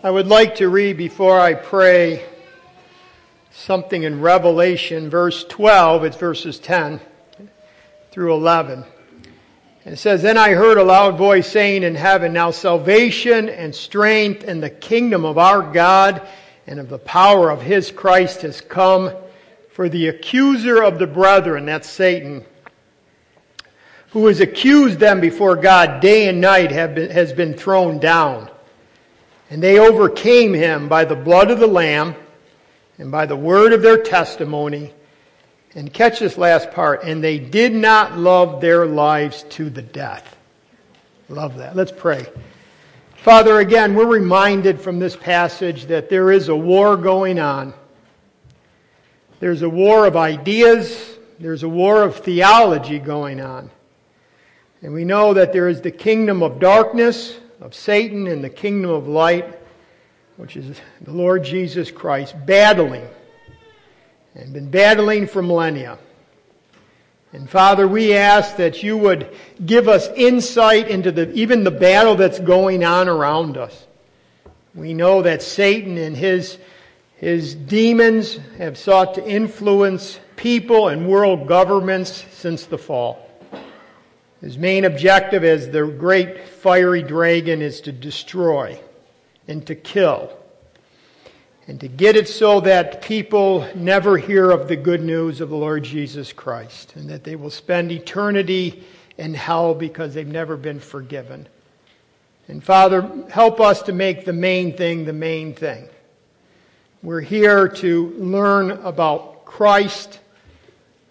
I would like to read before I pray something in Revelation, verse 12. It's verses 10 through 11. And it says, Then I heard a loud voice saying in heaven, Now salvation and strength and the kingdom of our God and of the power of his Christ has come. For the accuser of the brethren, that's Satan, who has accused them before God day and night, been, has been thrown down. And they overcame him by the blood of the Lamb and by the word of their testimony. And catch this last part. And they did not love their lives to the death. Love that. Let's pray. Father, again, we're reminded from this passage that there is a war going on. There's a war of ideas. There's a war of theology going on. And we know that there is the kingdom of darkness, of Satan, and the kingdom of light, which is the Lord Jesus Christ, battling and been battling for millennia. And Father, we ask that you would give us insight into the, even the battle that's going on around us. We know that Satan and his, his demons have sought to influence people and world governments since the fall. His main objective as the great fiery dragon is to destroy and to kill. And to get it so that people never hear of the good news of the Lord Jesus Christ and that they will spend eternity in hell because they've never been forgiven. And Father, help us to make the main thing the main thing. We're here to learn about Christ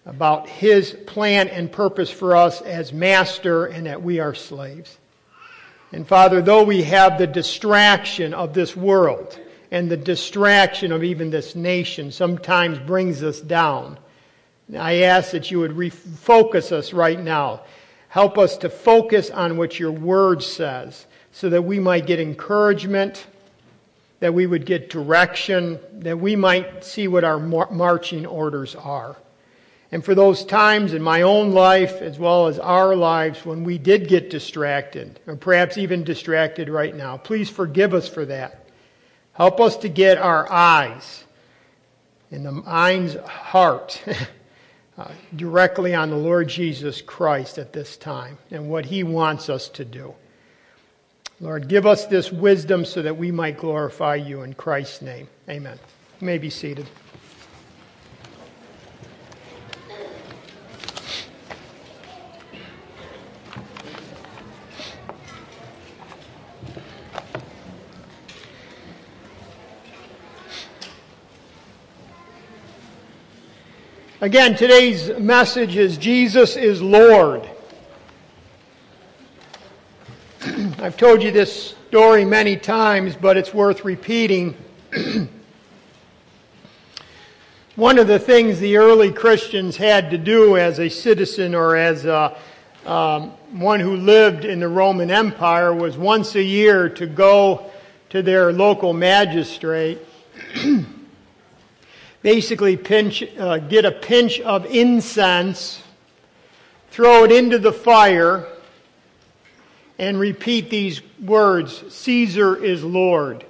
about his plan and purpose for us as master and that we are slaves. And Father, though we have the distraction of this world and the distraction of even this nation sometimes brings us down, I ask that you would refocus us right now. Help us to focus on what your word says so that we might get encouragement, that we would get direction, that we might see what our marching orders are. And for those times in my own life, as well as our lives, when we did get distracted, or perhaps even distracted right now, please forgive us for that. Help us to get our eyes and the mind's heart uh, directly on the Lord Jesus Christ at this time and what he wants us to do. Lord, give us this wisdom so that we might glorify you in Christ's name. Amen. You may be seated. Again, today's message is Jesus is Lord. I've told you this story many times, but it's worth repeating. One of the things the early Christians had to do as a citizen or as a, um, one who lived in the Roman Empire was once a year to go to their local magistrate basically pinch, uh, get a pinch of incense, throw it into the fire, and repeat these words Caesar is Lord.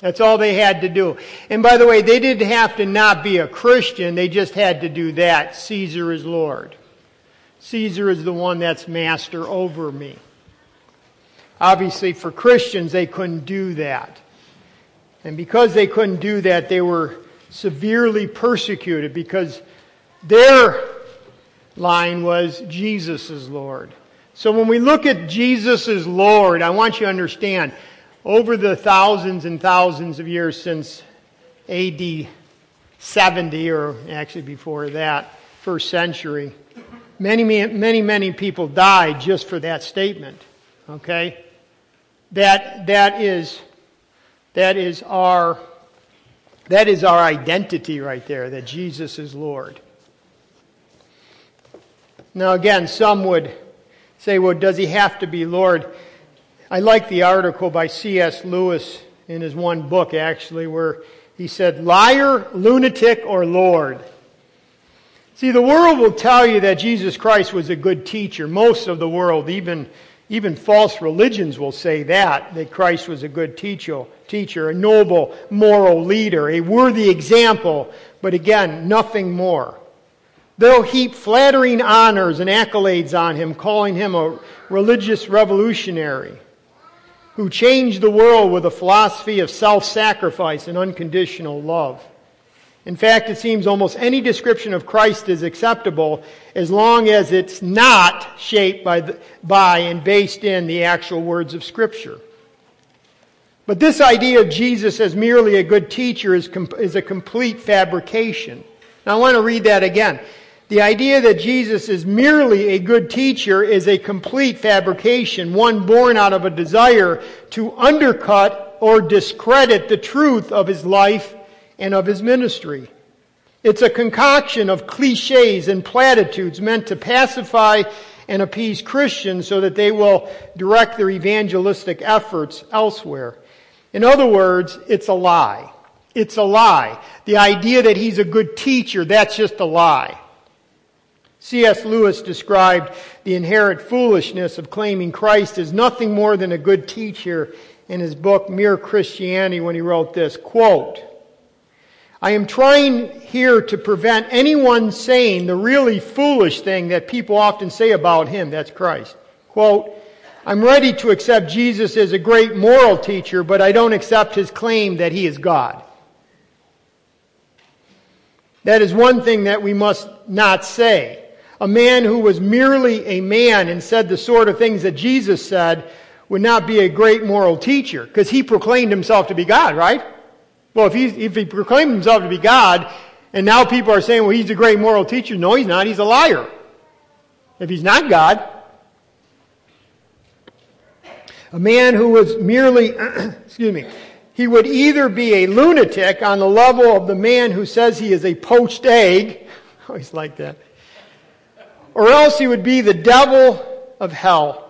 That's all they had to do. And by the way, they didn't have to not be a Christian, they just had to do that. Caesar is Lord. Caesar is the one that's master over me. Obviously, for Christians, they couldn't do that. And because they couldn't do that, they were severely persecuted because their line was Jesus is Lord. So when we look at Jesus as Lord, I want you to understand over the thousands and thousands of years since AD 70, or actually before that, first century, many, many, many people died just for that statement. Okay? That, that is, that is our that is our identity right there, that Jesus is Lord. Now, again, some would say, well, does he have to be Lord? I like the article by C.S. Lewis in his one book, actually, where he said, liar, lunatic, or Lord. See, the world will tell you that Jesus Christ was a good teacher. Most of the world, even Even false religions will say that, that Christ was a good teacher, teacher, a noble moral leader, a worthy example, but again, nothing more. They'll heap flattering honors and accolades on him, calling him a religious revolutionary who changed the world with a philosophy of self-sacrifice and unconditional love. In fact, it seems almost any description of Christ is acceptable as long as it's not shaped by, the, by and based in the actual words of Scripture. But this idea of Jesus as merely a good teacher is, com- is a complete fabrication. Now I want to read that again. The idea that Jesus is merely a good teacher is a complete fabrication, one born out of a desire to undercut or discredit the truth of his life and of his ministry. It's a concoction of cliches and platitudes meant to pacify and appease Christians so that they will direct their evangelistic efforts elsewhere. In other words, it's a lie. It's a lie. The idea that he's a good teacher, that's just a lie. C.S. Lewis described the inherent foolishness of claiming Christ as nothing more than a good teacher in his book Mere Christianity when he wrote this, quote, I am trying here to prevent anyone saying the really foolish thing that people often say about him, that's Christ. Quote, I'm ready to accept Jesus as a great moral teacher, but I don't accept his claim that he is God. That is one thing that we must not say. A man who was merely a man and said the sort of things that Jesus said would not be a great moral teacher because he proclaimed himself to be God, right? Well, if, he's, if he proclaimed himself to be God, and now people are saying, well, he's a great moral teacher. No, he's not. He's a liar. If he's not God, a man who was merely, excuse me, he would either be a lunatic on the level of the man who says he is a poached egg, always like that, or else he would be the devil of hell.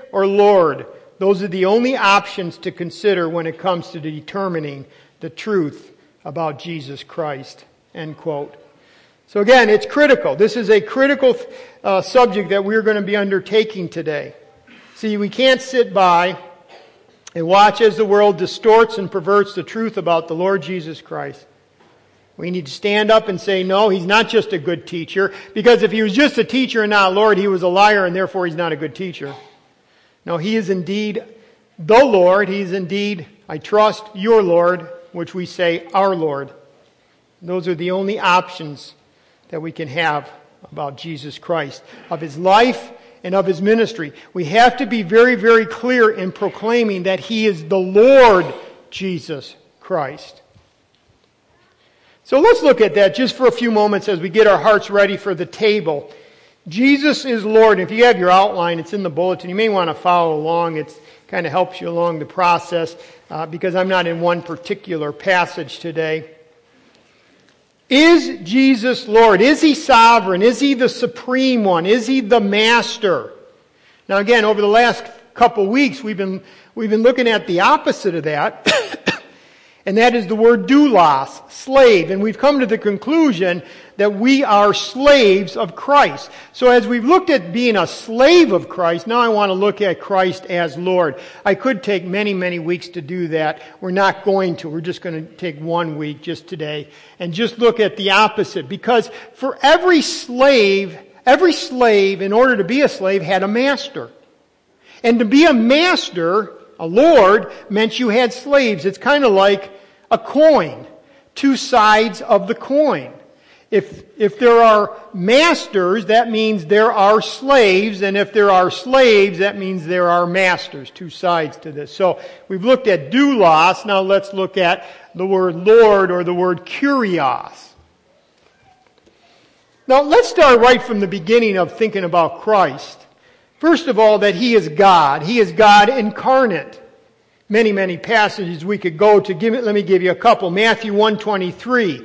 or Lord. Those are the only options to consider when it comes to determining the truth about Jesus Christ. End quote. So again, it's critical. This is a critical uh, subject that we're going to be undertaking today. See, we can't sit by and watch as the world distorts and perverts the truth about the Lord Jesus Christ. We need to stand up and say, no, he's not just a good teacher, because if he was just a teacher and not Lord, he was a liar and therefore he's not a good teacher. No, he is indeed the Lord. He is indeed, I trust, your Lord, which we say our Lord. Those are the only options that we can have about Jesus Christ, of his life and of his ministry. We have to be very, very clear in proclaiming that he is the Lord Jesus Christ. So let's look at that just for a few moments as we get our hearts ready for the table Jesus is Lord. If you have your outline, it's in the bulletin. You may want to follow along. It kind of helps you along the process uh, because I'm not in one particular passage today. Is Jesus Lord? Is He sovereign? Is He the supreme one? Is He the master? Now again, over the last couple weeks, we've been, we've been looking at the opposite of that. And that is the word doulos, slave. And we've come to the conclusion that we are slaves of Christ. So as we've looked at being a slave of Christ, now I want to look at Christ as Lord. I could take many, many weeks to do that. We're not going to. We're just going to take one week just today and just look at the opposite. Because for every slave, every slave, in order to be a slave, had a master. And to be a master, a lord, meant you had slaves. It's kind of like a coin. Two sides of the coin. If, if there are masters, that means there are slaves, and if there are slaves, that means there are masters. Two sides to this. So we've looked at doulos, now let's look at the word Lord or the word kurios. Now let's start right from the beginning of thinking about Christ. First of all, that He is God. He is God incarnate. Many, many passages we could go to. Give, let me give you a couple. Matthew 123.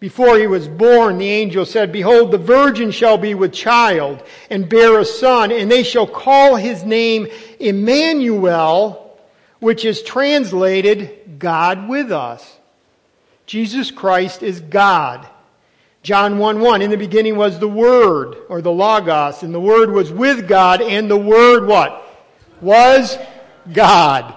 Before he was born, the angel said, Behold, the virgin shall be with child and bear a son, and they shall call his name Emmanuel, which is translated God with us. Jesus Christ is God. John 1 1, in the beginning was the Word, or the Logos, and the Word was with God, and the Word what? Was God.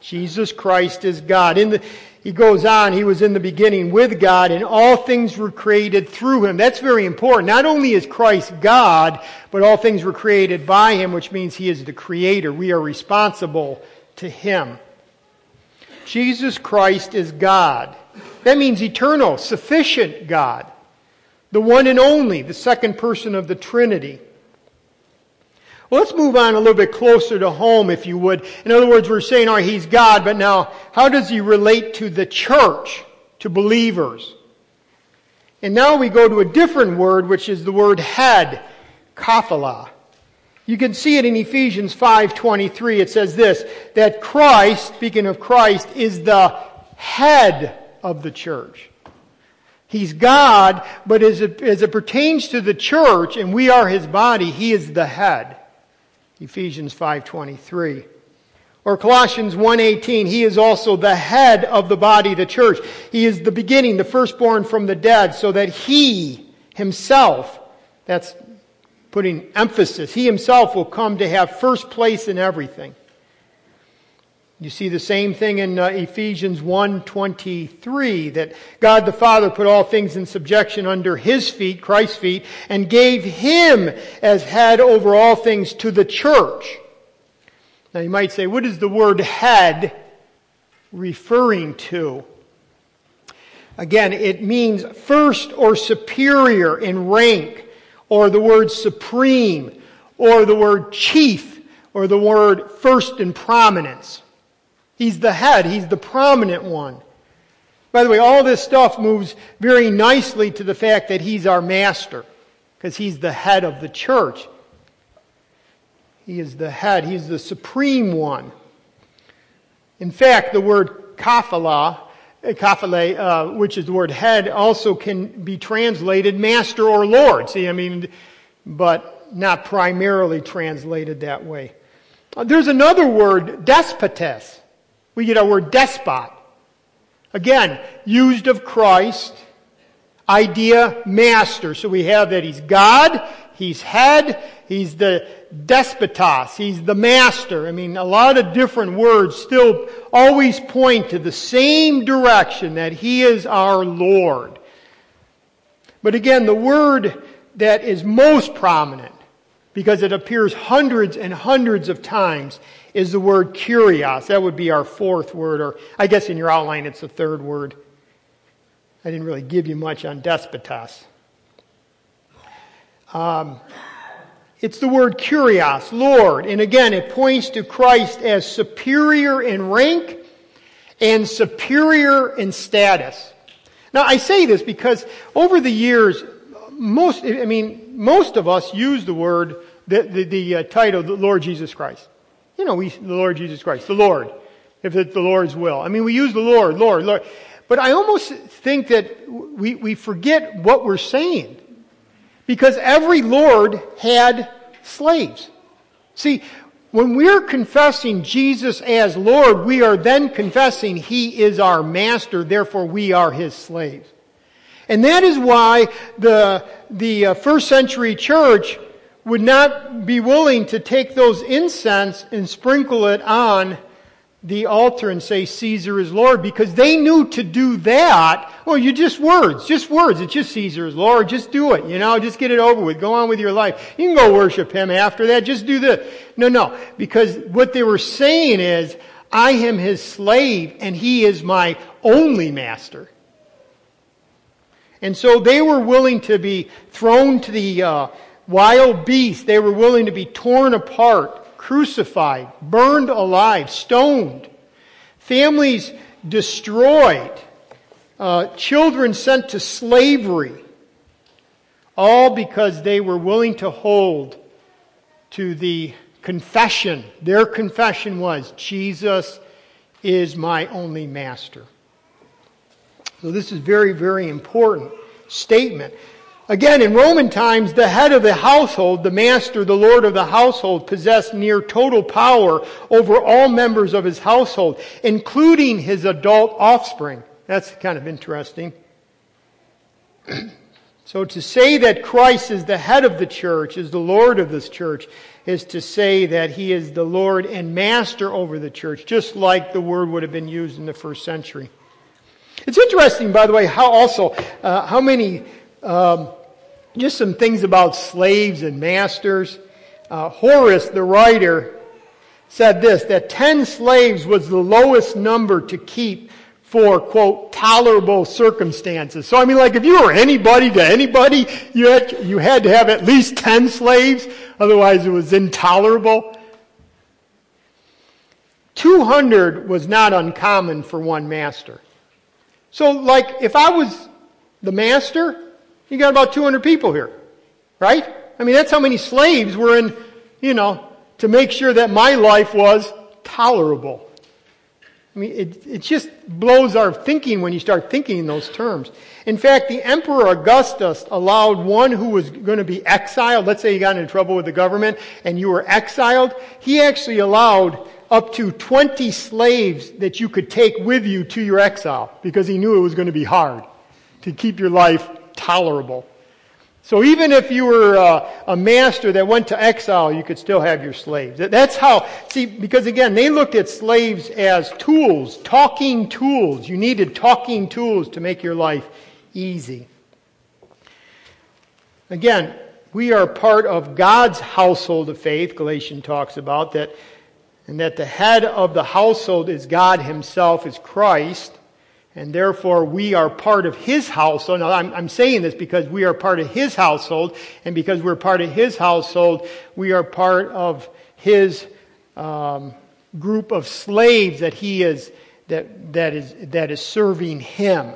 Jesus Christ is God. In the, he goes on, he was in the beginning with God, and all things were created through him. That's very important. Not only is Christ God, but all things were created by him, which means he is the creator. We are responsible to him. Jesus Christ is God. That means eternal, sufficient God. The one and only, the second person of the Trinity. Well, let's move on a little bit closer to home, if you would. In other words, we're saying, right, he's God, but now, how does he relate to the church, to believers? And now we go to a different word, which is the word head, kaphala. You can see it in Ephesians 5:23. It says this, that Christ, speaking of Christ, is the head of the church. He's God, but as it, as it pertains to the church and we are his body, he is the head. Ephesians 5:23. Or Colossians 1:18, he is also the head of the body, the church. He is the beginning, the firstborn from the dead, so that he himself, that's putting emphasis, he himself will come to have first place in everything. You see the same thing in uh, Ephesians 1:23 that God the Father put all things in subjection under his feet, Christ's feet, and gave him as head over all things to the church. Now you might say, what is the word head referring to? Again, it means first or superior in rank, or the word supreme, or the word chief, or the word first in prominence. He's the head. He's the prominent one. By the way, all this stuff moves very nicely to the fact that he's our master, because he's the head of the church. He is the head. He's the supreme one. In fact, the word kaphala, kaphale, uh, which is the word head, also can be translated master or lord. See, I mean, but not primarily translated that way. There's another word, despotes. We get our word despot. Again, used of Christ. Idea, master. So we have that he's God, he's head, he's the despotos, he's the master. I mean, a lot of different words still always point to the same direction that he is our Lord. But again, the word that is most prominent, because it appears hundreds and hundreds of times, is the word kurios. That would be our fourth word, or I guess in your outline it's the third word. I didn't really give you much on despotos. Um, it's the word kurios, Lord. And again, it points to Christ as superior in rank and superior in status. Now, I say this because over the years, most, I mean, most of us use the word, the, the, the uh, title, the Lord Jesus Christ. You know, we, the Lord Jesus Christ, the Lord, if it's the Lord's will. I mean, we use the Lord, Lord, Lord. But I almost think that we, we forget what we're saying. Because every Lord had slaves. See, when we're confessing Jesus as Lord, we are then confessing He is our master, therefore we are His slaves. And that is why the, the uh, first century church would not be willing to take those incense and sprinkle it on the altar and say Caesar is Lord because they knew to do that. Well, you just words, just words. It's just Caesar is Lord. Just do it. You know, just get it over with. Go on with your life. You can go worship him after that. Just do this. No, no. Because what they were saying is, I am his slave and he is my only master. And so they were willing to be thrown to the, uh, wild beasts. They were willing to be torn apart, crucified, burned alive, stoned, families destroyed, uh, children sent to slavery, all because they were willing to hold to the confession. Their confession was, Jesus is my only master. So this is very, very important statement. Again, in Roman times, the head of the household, the master, the lord of the household, possessed near total power over all members of his household, including his adult offspring. That's kind of interesting. so to say that Christ is the head of the church, is the lord of this church, is to say that he is the lord and master over the church, just like the word would have been used in the first century. It's interesting, by the way, how also, uh, how many, um, just some things about slaves and masters. Uh, Horace, the writer, said this, that 10 slaves was the lowest number to keep for, quote, tolerable circumstances. So, I mean, like, if you were anybody to anybody, you had, you had to have at least 10 slaves, otherwise it was intolerable. 200 was not uncommon for one master. So, like, if I was the master, you got about 200 people here, right? I mean, that's how many slaves were in, you know, to make sure that my life was tolerable. I mean, it, it just blows our thinking when you start thinking in those terms. In fact, the Emperor Augustus allowed one who was going to be exiled, let's say you got into trouble with the government and you were exiled, he actually allowed up to 20 slaves that you could take with you to your exile because he knew it was going to be hard to keep your life tolerable. So even if you were uh, a master that went to exile, you could still have your slaves. That's how, see, because again, they looked at slaves as tools, talking tools. You needed talking tools to make your life easy. Again, we are part of God's household of faith, Galatians talks about, that and that the head of the household is God Himself, is Christ, and therefore we are part of His household. Now, I'm, I'm, saying this because we are part of His household, and because we're part of His household, we are part of His um, group of slaves that He is that that is that is serving Him.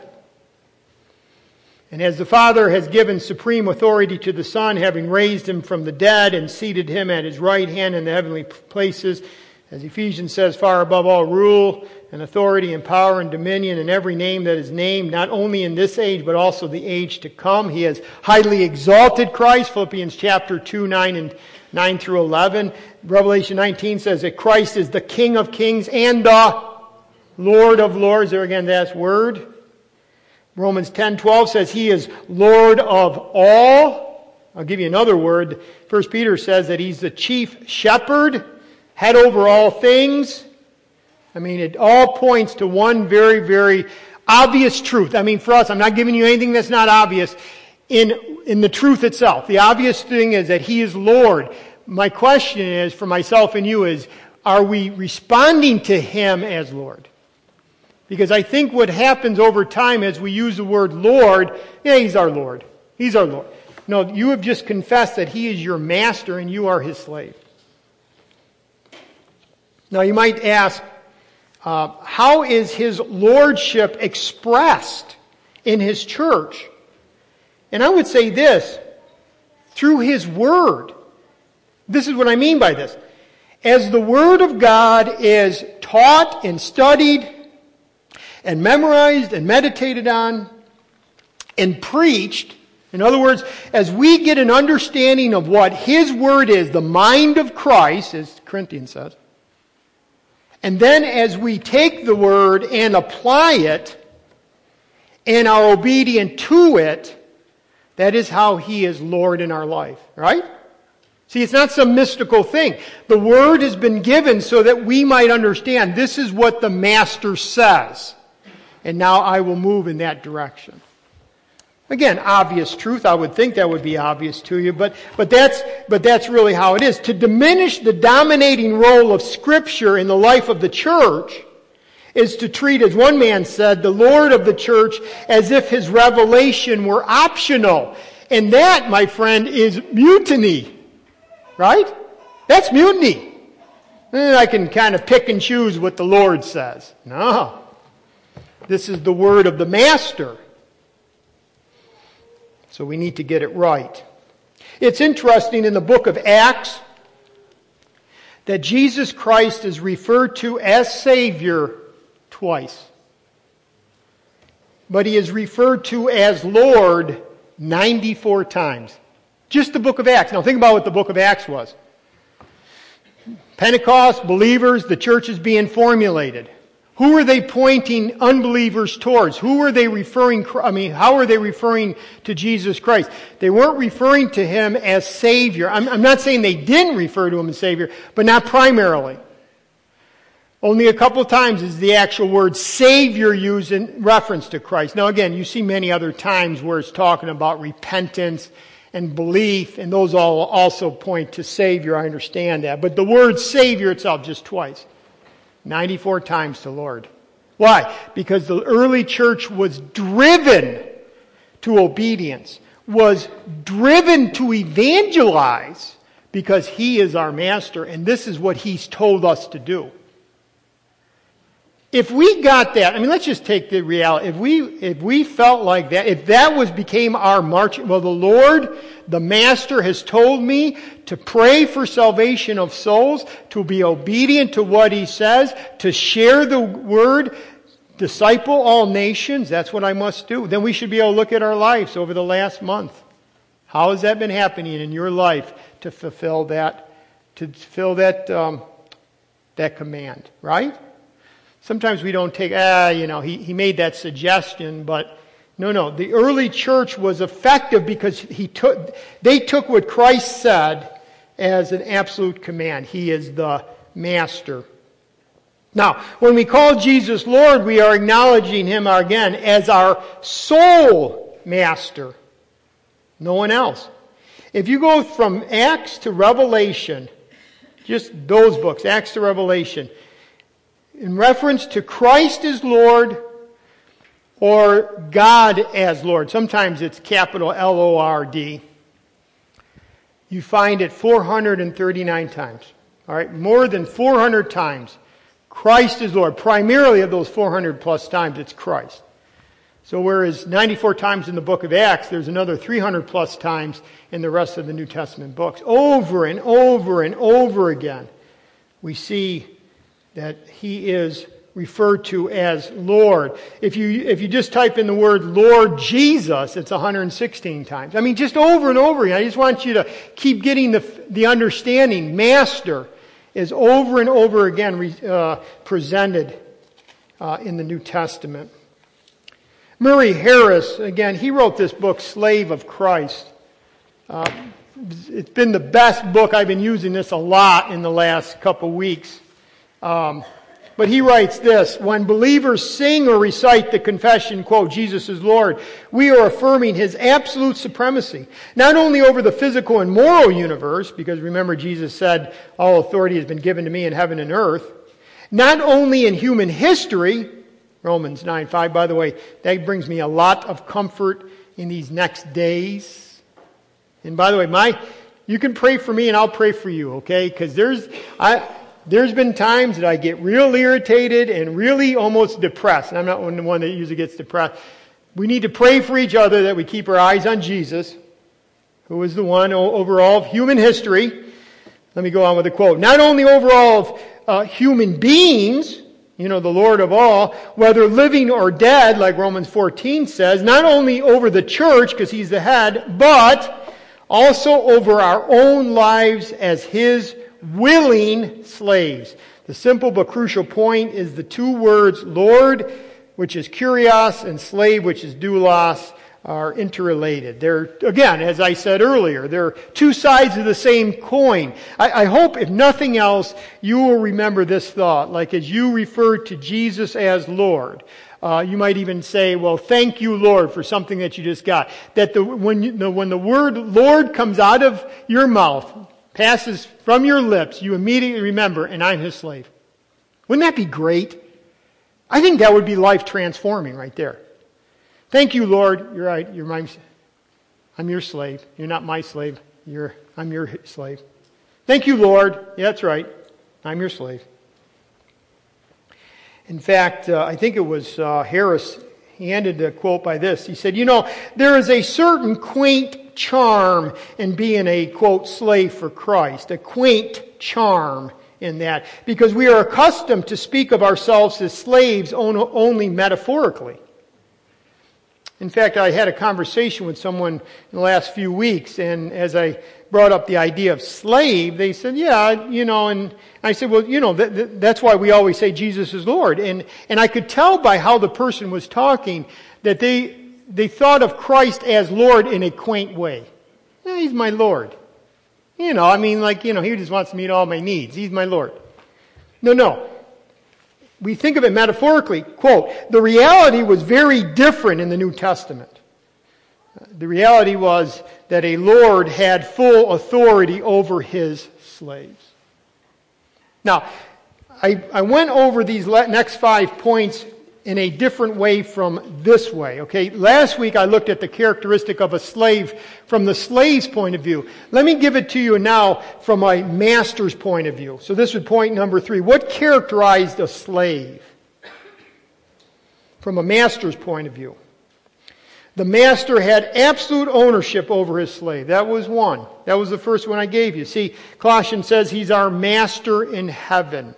And as the Father has given supreme authority to the Son, having raised him from the dead and seated him at his right hand in the heavenly places, as Ephesians says, far above all rule and authority and power and dominion and every name that is named, not only in this age, but also the age to come. He has highly exalted Christ, Philippians chapter 2, 9 and 9 through 11. Revelation 19 says that Christ is the King of kings and the Lord of lords. There again, that's word. Romans 10, 12 says he is Lord of all. I'll give you another word. First Peter says that he's the chief shepherd head over all things. I mean, it all points to one very, very obvious truth. I mean, for us, I'm not giving you anything that's not obvious in, in the truth itself. The obvious thing is that He is Lord. My question is, for myself and you, is are we responding to Him as Lord? Because I think what happens over time as we use the word Lord, yeah, He's our Lord. He's our Lord. No, you have just confessed that He is your master and you are His slave. Now you might ask, uh, how is his lordship expressed in his church? And I would say this, through his word. This is what I mean by this. As the word of God is taught and studied and memorized and meditated on and preached, in other words, as we get an understanding of what his word is, the mind of Christ, as Corinthians says, and then as we take the word and apply it and are obedient to it, that is how he is Lord in our life, right? See, it's not some mystical thing. The word has been given so that we might understand this is what the master says. And now I will move in that direction. Again, obvious truth. I would think that would be obvious to you, but, but that's, but that's really how it is. To diminish the dominating role of scripture in the life of the church is to treat, as one man said, the Lord of the church as if his revelation were optional. And that, my friend, is mutiny. Right? That's mutiny. I can kind of pick and choose what the Lord says. No. This is the word of the master. So we need to get it right. It's interesting in the book of Acts, that Jesus Christ is referred to as Savior twice. But he is referred to as Lord 94 times. Just the book of Acts. Now think about what the book of Acts was. Pentecost, believers, the church is being formulated. Who were they pointing unbelievers towards? Who were they referring, I mean, how were they referring to Jesus Christ? They weren't referring to Him as Savior. I'm, I'm not saying they didn't refer to Him as Savior, but not primarily. Only a couple of times is the actual word Savior used in reference to Christ. Now again, you see many other times where it's talking about repentance and belief, and those all also point to Savior. I understand that. But the word Savior itself just twice. 94 times to Lord. Why? Because the early church was driven to obedience, was driven to evangelize because he is our master and this is what he's told us to do. If we got that, I mean, let's just take the reality. If we, if we felt like that, if that was, became our march, well, the Lord, the Master has told me to pray for salvation of souls, to be obedient to what He says, to share the Word, disciple all nations, that's what I must do. Then we should be able to look at our lives over the last month. How has that been happening in your life to fulfill that, to fulfill that, um, that command, right? Sometimes we don't take, ah, you know, he, he made that suggestion, but no, no. The early church was effective because he took, they took what Christ said as an absolute command. He is the master. Now, when we call Jesus Lord, we are acknowledging him again as our sole master. No one else. If you go from Acts to Revelation, just those books, Acts to Revelation, in reference to Christ as Lord or God as Lord. Sometimes it's capital L O R D. You find it 439 times. All right, more than 400 times. Christ is Lord. Primarily of those 400 plus times, it's Christ. So whereas 94 times in the book of Acts, there's another 300 plus times in the rest of the New Testament books. Over and over and over again, we see that he is referred to as Lord. If you, if you just type in the word Lord Jesus, it's 116 times. I mean, just over and over again. I just want you to keep getting the, the understanding. Master is over and over again uh, presented uh, in the New Testament. Murray Harris, again, he wrote this book, Slave of Christ. Uh, it's been the best book. I've been using this a lot in the last couple weeks. Um, but he writes this, when believers sing or recite the confession, quote, Jesus is Lord, we are affirming his absolute supremacy, not only over the physical and moral universe, because remember Jesus said, all authority has been given to me in heaven and earth, not only in human history, Romans 9, 5, by the way, that brings me a lot of comfort in these next days. And by the way, my, you can pray for me and I'll pray for you, okay? Because there's, I, there's been times that I get real irritated and really almost depressed. And I'm not the one that usually gets depressed. We need to pray for each other that we keep our eyes on Jesus, who is the one over all of human history. Let me go on with a quote. Not only over all of uh, human beings, you know, the Lord of all, whether living or dead, like Romans 14 says, not only over the church, because he's the head, but also over our own lives as his willing slaves. The simple but crucial point is the two words Lord, which is kurios, and slave, which is doulos, are interrelated. They're, again, as I said earlier, they're two sides of the same coin. I, I hope, if nothing else, you will remember this thought. Like as you refer to Jesus as Lord, uh, you might even say, well, thank you, Lord, for something that you just got. That the, when, you, the, when the word Lord comes out of your mouth, passes from your lips, you immediately remember, and I'm his slave. Wouldn't that be great? I think that would be life transforming right there. Thank you, Lord. You're right. You're my, I'm your slave. You're not my slave. You're, I'm your slave. Thank you, Lord. Yeah, that's right. I'm your slave. In fact, uh, I think it was uh, Harris. He ended the quote by this. He said, You know, there is a certain quaint charm in being a, quote, slave for Christ, a quaint charm in that because we are accustomed to speak of ourselves as slaves only metaphorically. In fact, I had a conversation with someone in the last few weeks, and as I brought up the idea of slave, they said, yeah, you know, and I said, well, you know, that's why we always say Jesus is Lord. And, and I could tell by how the person was talking that they, they thought of Christ as Lord in a quaint way. Yeah, he's my Lord. You know, I mean, like, you know, he just wants to meet all my needs. He's my Lord. No, no we think of it metaphorically. Quote, the reality was very different in the New Testament. The reality was that a Lord had full authority over his slaves. Now, I, I went over these next five points in a different way from this way. Okay, last week I looked at the characteristic of a slave from the slave's point of view. Let me give it to you now from a master's point of view. So this would point number three. What characterized a slave? From a master's point of view. The master had absolute ownership over his slave. That was one. That was the first one I gave you. See, Colossians says he's our master in heaven.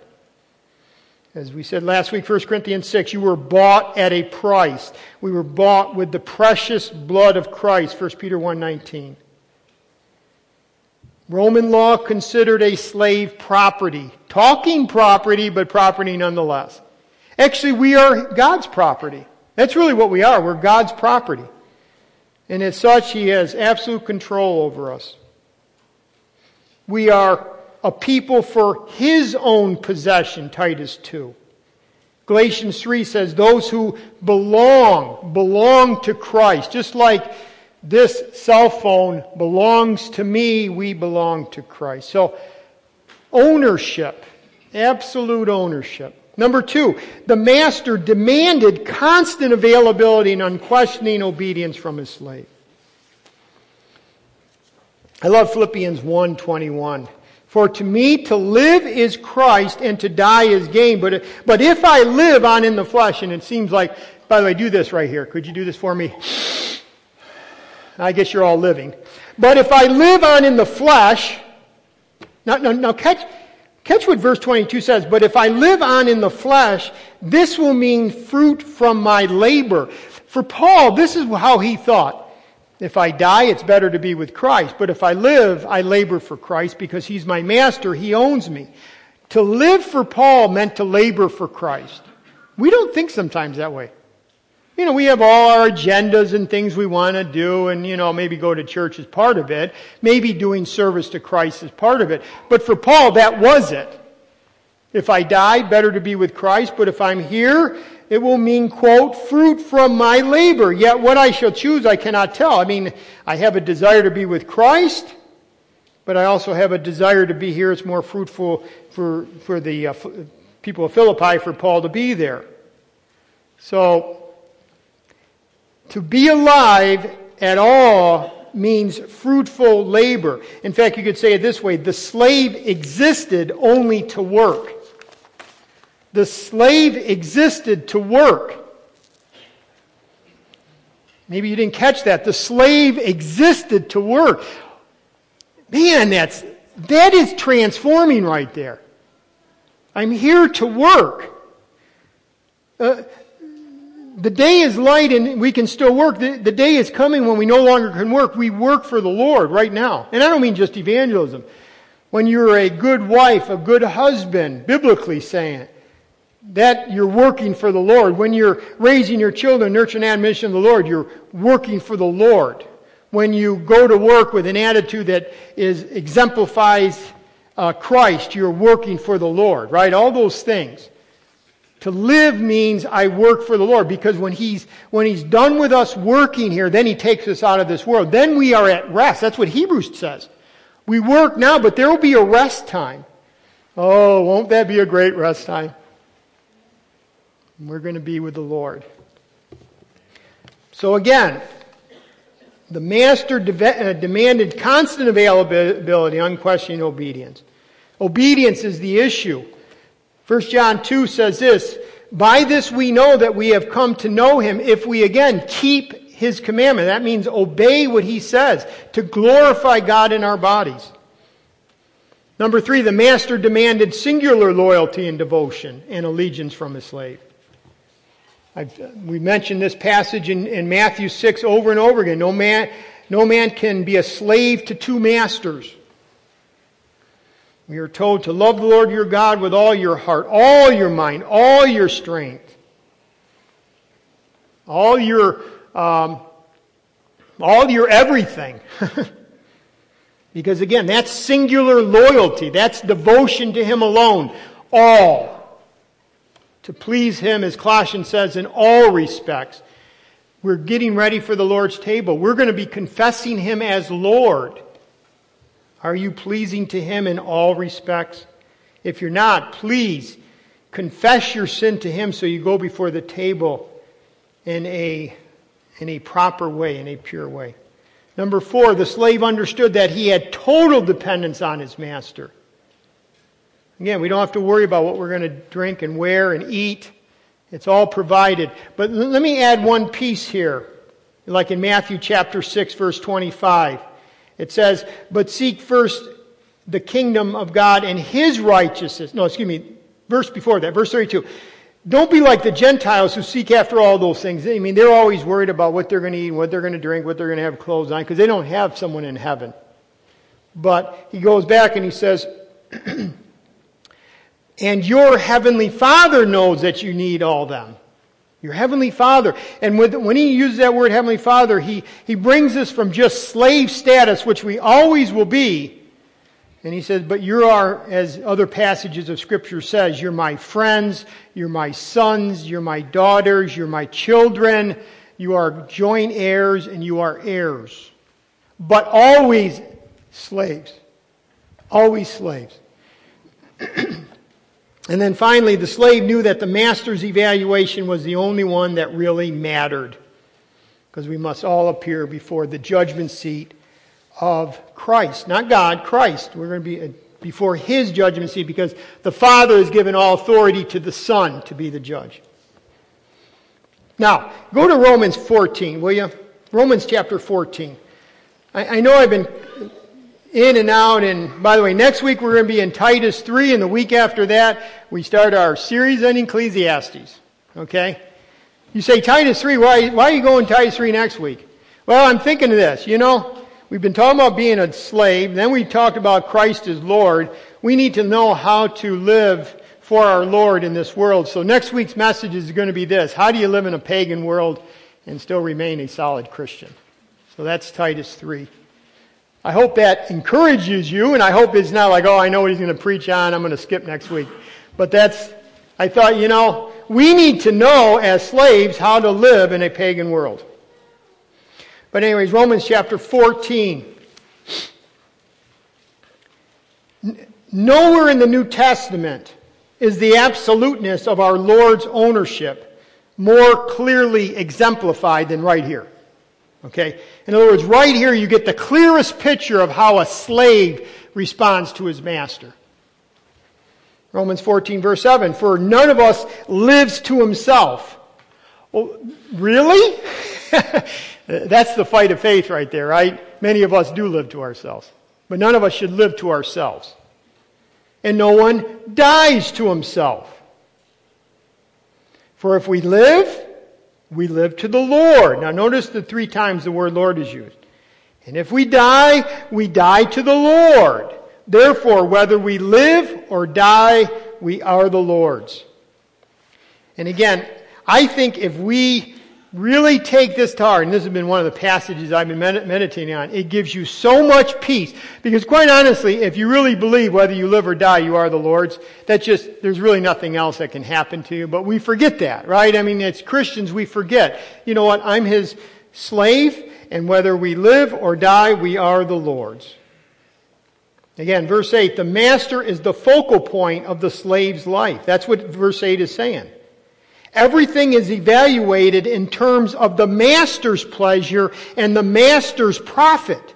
As we said last week, 1 Corinthians 6, you were bought at a price. We were bought with the precious blood of Christ, 1 Peter 1.19. Roman law considered a slave property. Talking property, but property nonetheless. Actually, we are God's property. That's really what we are. We're God's property. And as such, He has absolute control over us. We are a people for his own possession, Titus 2. Galatians 3 says those who belong, belong to Christ. Just like this cell phone belongs to me, we belong to Christ. So, ownership, absolute ownership. Number two, the master demanded constant availability and unquestioning obedience from his slave. I love Philippians 1:21. For to me to live is Christ and to die is gain. But, but if I live on in the flesh, and it seems like, by the way, do this right here. Could you do this for me? I guess you're all living. But if I live on in the flesh, now, now, now catch, catch what verse 22 says. But if I live on in the flesh, this will mean fruit from my labor. For Paul, this is how he thought. If I die, it's better to be with Christ. But if I live, I labor for Christ because he's my master. He owns me. To live for Paul meant to labor for Christ. We don't think sometimes that way. You know, we have all our agendas and things we want to do and, you know, maybe go to church as part of it. Maybe doing service to Christ as part of it. But for Paul, that was it. If I die, better to be with Christ. But if I'm here, it will mean, quote, fruit from my labor. Yet what I shall choose, I cannot tell. I mean, I have a desire to be with Christ, but I also have a desire to be here. It's more fruitful for, for the uh, people of Philippi for Paul to be there. So, to be alive at all means fruitful labor. In fact, you could say it this way the slave existed only to work. The slave existed to work. Maybe you didn't catch that. The slave existed to work. Man, that's, that is transforming right there. I'm here to work. Uh, the day is light and we can still work. The, the day is coming when we no longer can work. We work for the Lord right now. And I don't mean just evangelism. When you're a good wife, a good husband, biblically saying that you're working for the Lord. When you're raising your children, nurturing and admonition of the Lord, you're working for the Lord. When you go to work with an attitude that is exemplifies uh, Christ, you're working for the Lord, right? All those things. To live means I work for the Lord because when he's, when he's done with us working here, then he takes us out of this world. Then we are at rest. That's what Hebrews says. We work now, but there will be a rest time. Oh, won't that be a great rest time? We're going to be with the Lord. So again, the master de- uh, demanded constant availability, unquestioning obedience. Obedience is the issue. 1 John 2 says this, By this we know that we have come to know him if we again keep his commandment. That means obey what he says, to glorify God in our bodies. Number three, the master demanded singular loyalty and devotion and allegiance from his slave. I've, we mentioned this passage in, in Matthew 6 over and over again. No man, no man can be a slave to two masters. We are told to love the Lord your God with all your heart, all your mind, all your strength, all your, um, all your everything. Because again, that's singular loyalty. That's devotion to Him alone. All. To please Him, as Colossians says, in all respects. We're getting ready for the Lord's table. We're going to be confessing Him as Lord. Are you pleasing to Him in all respects? If you're not, please confess your sin to Him so you go before the table in a, in a proper way, in a pure way. Number four, the slave understood that he had total dependence on his master. Again, we don't have to worry about what we're going to drink and wear and eat. It's all provided. But let me add one piece here. Like in Matthew chapter 6 verse 25. It says, but seek first the kingdom of God and his righteousness. No, excuse me. Verse before that, verse 32. Don't be like the Gentiles who seek after all those things. I mean, they're always worried about what they're going to eat, what they're going to drink, what they're going to have clothes on, because they don't have someone in heaven. But he goes back and he says, and your heavenly Father knows that you need all them. Your heavenly Father. And when he uses that word heavenly Father, he, he brings us from just slave status, which we always will be, and he says, But you are, as other passages of Scripture says, you're my friends, you're my sons, you're my daughters, you're my children, you are joint heirs, and you are heirs. But always slaves. Always slaves. and then finally, the slave knew that the master's evaluation was the only one that really mattered. Because we must all appear before the judgment seat of Christ. Not God, Christ. We're going to be uh, before His judgment seat because the Father has given all authority to the Son to be the judge. Now, go to Romans 14, will you? Romans chapter 14. I, I know I've been in and out, and by the way, next week we're going to be in Titus 3, and the week after that we start our series on Ecclesiastes. Okay? You say Titus 3, why, why are you going Titus 3 next week? Well, I'm thinking of this. You know, We've been talking about being a slave. Then we talked about Christ as Lord. We need to know how to live for our Lord in this world. So next week's message is going to be this. How do you live in a pagan world and still remain a solid Christian? So that's Titus 3. I hope that encourages you, and I hope it's not like, oh, I know what he's going to preach on, I'm going to skip next week. But that's, I thought, you know, we need to know as slaves how to live in a pagan world. But, anyways, Romans chapter 14. Nowhere in the New Testament is the absoluteness of our Lord's ownership more clearly exemplified than right here. Okay? In other words, right here you get the clearest picture of how a slave responds to his master. Romans 14, verse 7 For none of us lives to himself. Well, really? That's the fight of faith right there, right? Many of us do live to ourselves. But none of us should live to ourselves. And no one dies to himself. For if we live, we live to the Lord. Now notice the three times the word Lord is used. And if we die, we die to the Lord. Therefore, whether we live or die, we are the Lord's. And again, I think if we really take this to heart, and this has been one of the passages I've been meditating on, it gives you so much peace. Because quite honestly, if you really believe whether you live or die, you are the Lord's, that's just, there's really nothing else that can happen to you. But we forget that, right? I mean, as Christians, we forget. You know what? I'm His slave, and whether we live or die, we are the Lord's. Again, verse 8, the master is the focal point of the slave's life. That's what verse 8 is saying. Everything is evaluated in terms of the master's pleasure and the master's profit.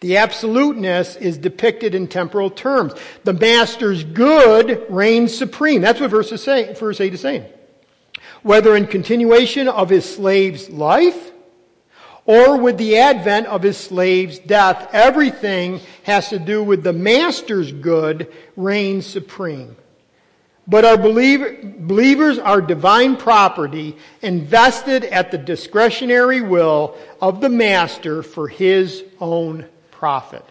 The absoluteness is depicted in temporal terms. The master's good reigns supreme. That's what verse, say, verse 8 is saying. Whether in continuation of his slave's life or with the advent of his slave's death. Everything has to do with the master's good reigns supreme. But our believer, believers are divine property invested at the discretionary will of the master for his own profit.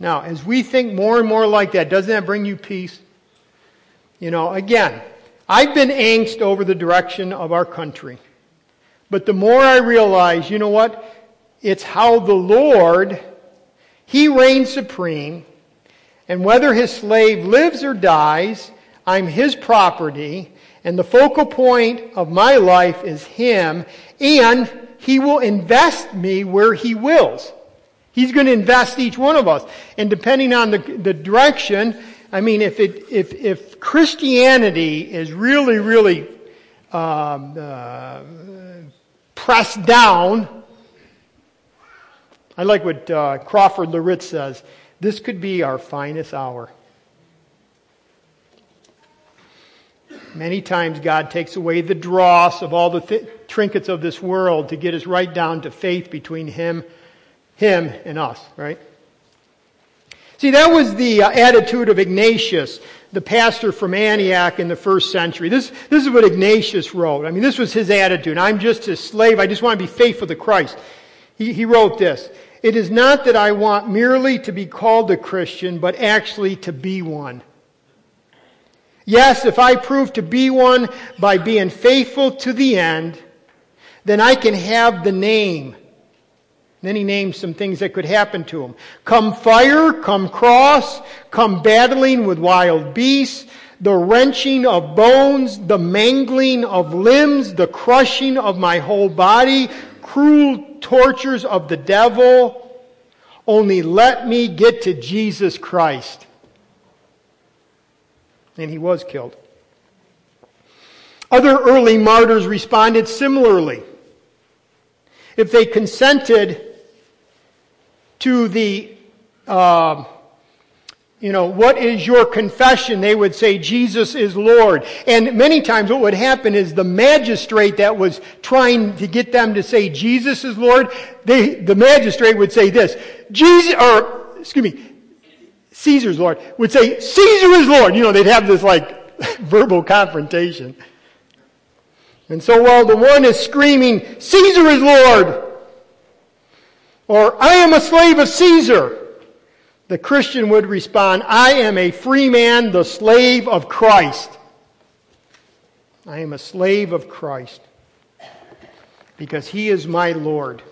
Now, as we think more and more like that, doesn't that bring you peace? You know, again, I've been angst over the direction of our country. But the more I realize, you know what? It's how the Lord, He reigns supreme, and whether His slave lives or dies, I'm His property, and the focal point of my life is Him, and He will invest me where He wills. He's going to invest each one of us. And depending on the, the direction, I mean, if, it, if, if Christianity is really, really um, uh, pressed down, I like what uh, Crawford Loritts says this could be our finest hour. Many times God takes away the dross of all the th- trinkets of this world to get us right down to faith between Him him and us, right? See, that was the uh, attitude of Ignatius, the pastor from Antioch in the first century. This, this is what Ignatius wrote. I mean, this was his attitude. I'm just a slave. I just want to be faithful to Christ. He, he wrote this. It is not that I want merely to be called a Christian, but actually to be one. Yes, if I prove to be one by being faithful to the end, then I can have the name then he names some things that could happen to him. Come fire, come cross, come battling with wild beasts, the wrenching of bones, the mangling of limbs, the crushing of my whole body, cruel tortures of the devil. Only let me get to Jesus Christ. And he was killed. Other early martyrs responded similarly. If they consented to the, uh, you know, what is your confession? They would say, Jesus is Lord. And many times what would happen is the magistrate that was trying to get them to say Jesus is Lord, they, the magistrate would say this, Jesus, or, excuse me, Caesar's Lord, would say, Caesar is Lord. You know, they'd have this like verbal confrontation. And so while the one is screaming, Caesar is Lord, or, I am a slave of Caesar. The Christian would respond, I am a free man, the slave of Christ. I am a slave of Christ because he is my Lord.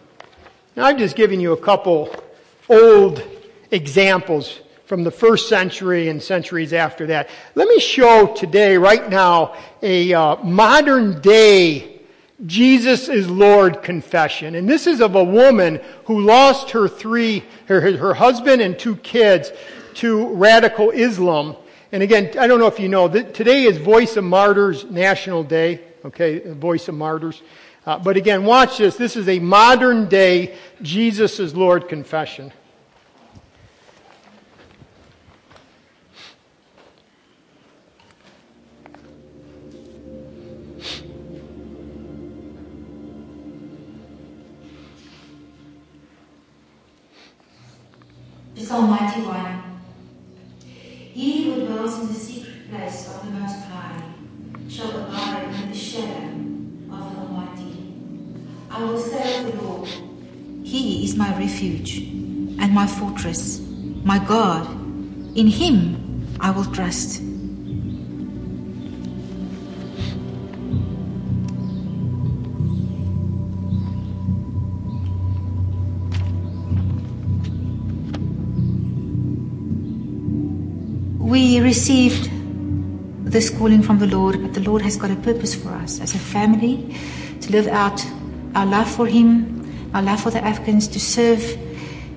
Now, I've just given you a couple old examples from the first century and centuries after that. Let me show today, right now, a uh, modern day Jesus is Lord confession. And this is of a woman who lost her three, her, her husband and two kids to radical Islam. And again, I don't know if you know, that today is Voice of Martyrs National Day. Okay, Voice of Martyrs. Uh, but again, watch this. This is a modern day Jesus is Lord confession. Almighty One. He who dwells in the secret place of the Most High shall abide in the shadow of the Almighty. I will say of the Lord, He is my refuge and my fortress, my God. In Him I will trust. Received this calling from the Lord, but the Lord has got a purpose for us as a family to live out our love for Him, our love for the Africans, to serve.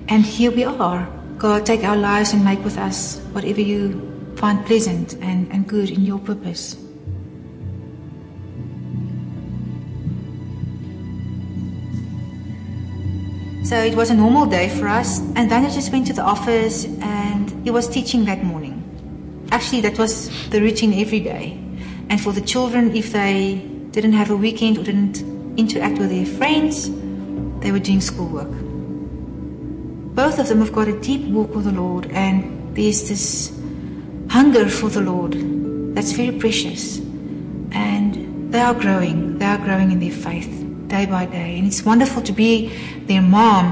And here we are. God, take our lives and make with us whatever you find pleasant and, and good in your purpose. So it was a normal day for us, and then I just went to the office and he was teaching that morning actually that was the routine every day. And for the children, if they didn't have a weekend or didn't interact with their friends, they were doing schoolwork. Both of them have got a deep walk with the Lord, and there's this hunger for the Lord that's very precious. And they are growing. They are growing in their faith day by day. And it's wonderful to be their mom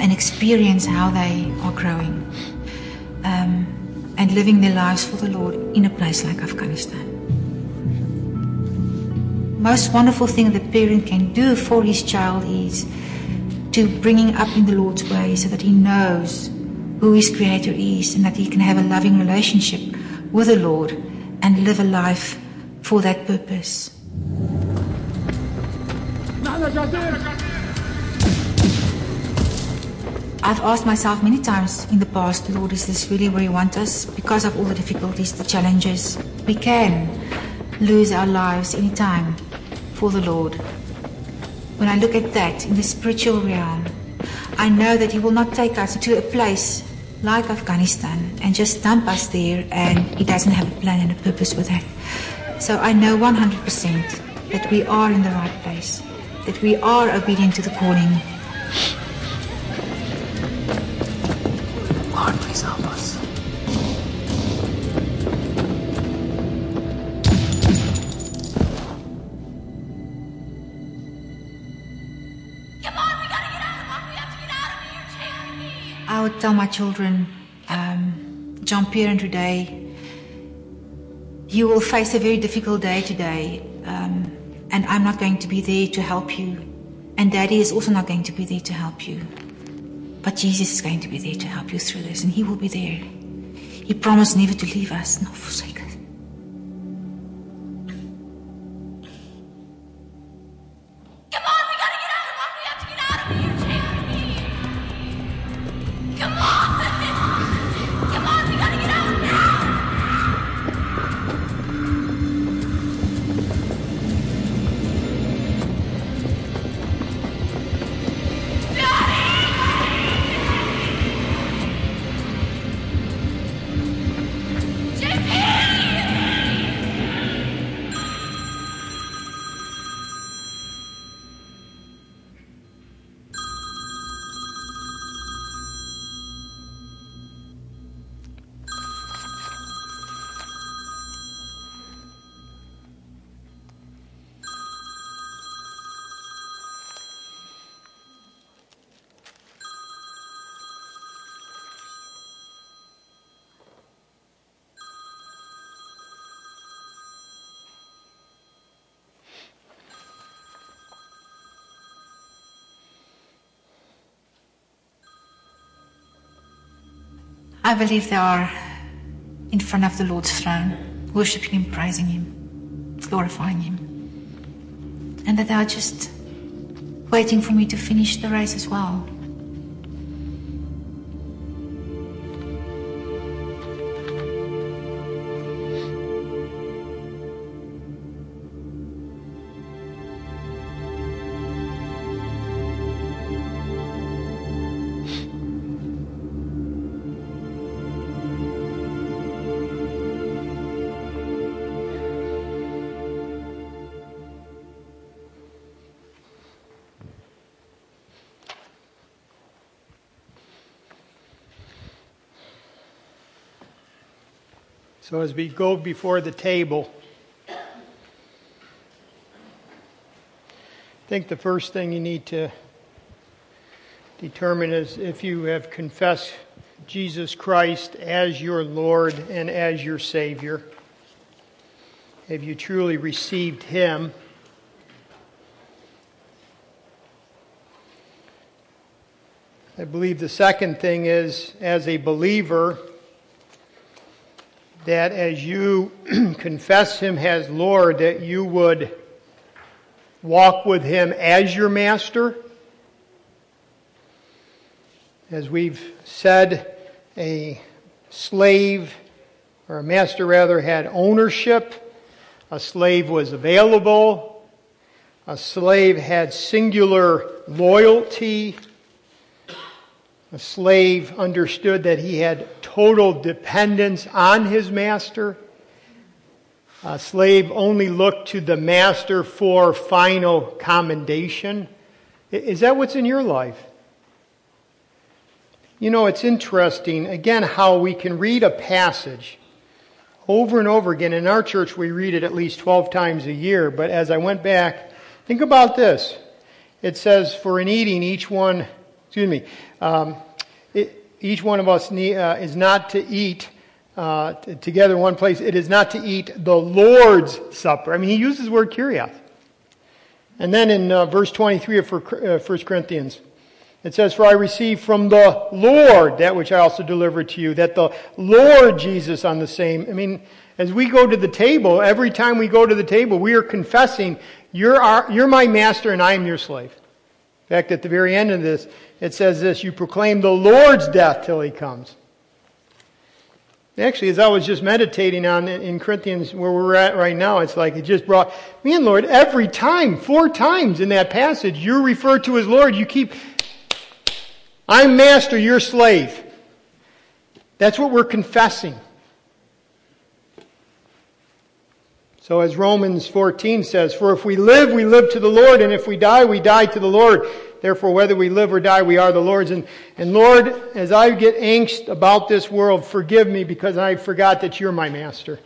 and experience how they are growing um, and living their lives for the Lord in a place like Afghanistan. Most wonderful thing the parent can do for his child is to bring him up in the Lord's way so that he knows who his creator is and that he can have a loving relationship with the Lord and live a life for that purpose. I've asked myself many times in the past, Lord, is this really where you want us? Because of all the difficulties, the challenges, we can lose our lives anytime for the Lord. When I look at that in the spiritual realm, I know that He will not take us to a place like Afghanistan and just dump us there and He doesn't have a plan and a purpose with that. So I know 100% that we are in the right place, that we are obedient to the calling. Tell my children, um, Jean-Pierre and today, you will face a very difficult day today, um, and I'm not going to be there to help you, and Daddy is also not going to be there to help you. But Jesus is going to be there to help you through this, and He will be there. He promised never to leave us nor forsake us. I believe they are in front of the Lord's throne, worshiping Him, praising Him, glorifying Him. And that they are just waiting for me to finish the race as well. So as we go before the table, I think the first thing you need to determine is if you have confessed Jesus Christ as your Lord and as your Savior. Have you truly received Him? I believe the second thing is, as a believer, that as you confess Him as Lord, that you would walk with Him as your master. As we've said, a slave, or a master rather, had ownership. A slave was available. A slave had singular loyalty. A slave understood that he had total dependence on his master. A slave only looked to the master for final commendation. Is that what's in your life? You know, it's interesting, again, how we can read a passage over and over again. In our church, we read it at least 12 times a year. But as I went back, think about this. It says, For in eating, each one, excuse me, um, each one of us need, uh, is not to eat uh, t- together in one place. It is not to eat the Lord's Supper. I mean, he uses the word kurios. And then in uh, verse 23 of 1 uh, Corinthians, it says, For I received from the Lord that which I also delivered to you, that the Lord Jesus on the same. I mean, as we go to the table, every time we go to the table, we are confessing, You're, our, you're my master and I am your slave. In fact, at the very end of this, it says this You proclaim the Lord's death till he comes. Actually, as I was just meditating on in Corinthians where we're at right now, it's like it just brought me and Lord every time, four times in that passage, you refer to as Lord. You keep, I'm master, you're slave. That's what we're confessing. So as Romans 14 says, for if we live, we live to the Lord, and if we die, we die to the Lord. Therefore, whether we live or die, we are the Lord's. And, and Lord, as I get angst about this world, forgive me because I forgot that you're my master.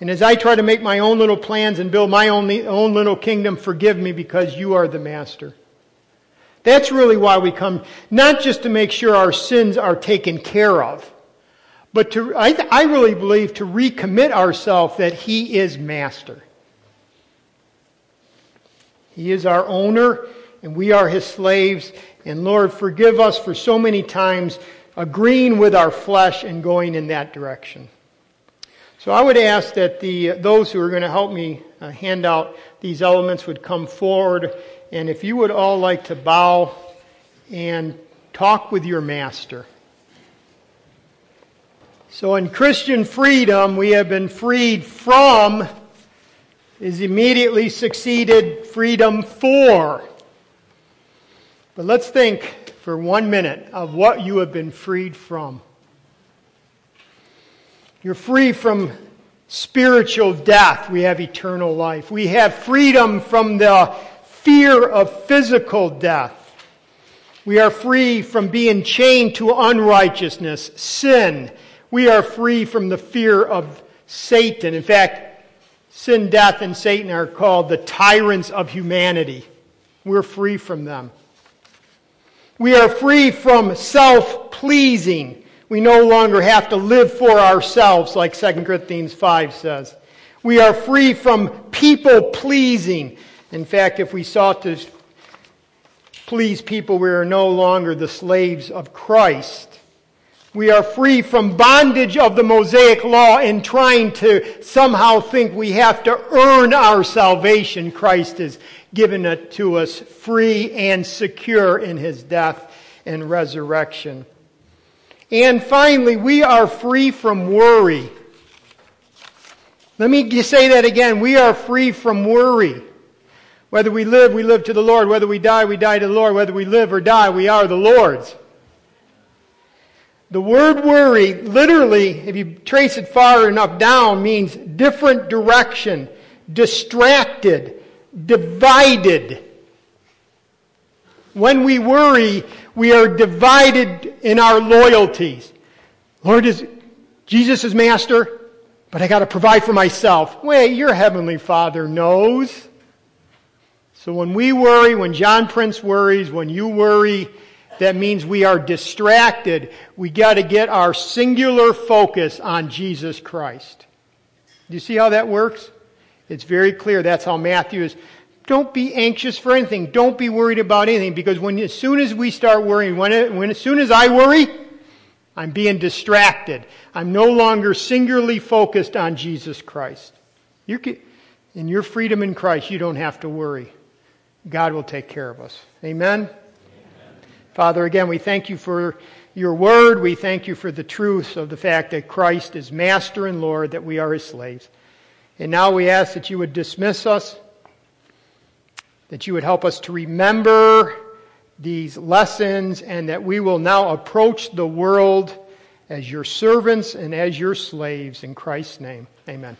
And as I try to make my own little plans and build my own, own little kingdom, forgive me because you are the master. That's really why we come, not just to make sure our sins are taken care of, but to, I, I really believe to recommit ourselves that He is master. He is our owner, and we are his slaves. And Lord, forgive us for so many times agreeing with our flesh and going in that direction. So I would ask that the, those who are going to help me uh, hand out these elements would come forward. And if you would all like to bow and talk with your master. So in Christian freedom, we have been freed from is immediately succeeded freedom for. But let's think for one minute of what you have been freed from. You're free from spiritual death. We have eternal life. We have freedom from the fear of physical death. We are free from being chained to unrighteousness, sin. We are free from the fear of Satan. In fact, Sin, death, and Satan are called the tyrants of humanity. We're free from them. We are free from self pleasing. We no longer have to live for ourselves, like 2 Corinthians 5 says. We are free from people pleasing. In fact, if we sought to please people, we are no longer the slaves of Christ. We are free from bondage of the Mosaic law in trying to somehow think we have to earn our salvation. Christ has given it to us free and secure in his death and resurrection. And finally, we are free from worry. Let me say that again. We are free from worry. Whether we live, we live to the Lord. Whether we die, we die to the Lord. Whether we live or die, we are the Lord's. The word worry, literally, if you trace it far enough down, means different direction, distracted, divided. When we worry, we are divided in our loyalties. Lord, is, Jesus is master, but I got to provide for myself. Wait, your heavenly Father knows. So when we worry, when John Prince worries, when you worry, that means we are distracted. We got to get our singular focus on Jesus Christ. Do you see how that works? It's very clear. That's how Matthew is. Don't be anxious for anything. Don't be worried about anything because when as soon as we start worrying, when, it, when as soon as I worry, I'm being distracted. I'm no longer singularly focused on Jesus Christ. You can, in your freedom in Christ, you don't have to worry. God will take care of us. Amen. Father, again, we thank you for your word. We thank you for the truth of the fact that Christ is master and Lord, that we are his slaves. And now we ask that you would dismiss us, that you would help us to remember these lessons, and that we will now approach the world as your servants and as your slaves. In Christ's name, amen.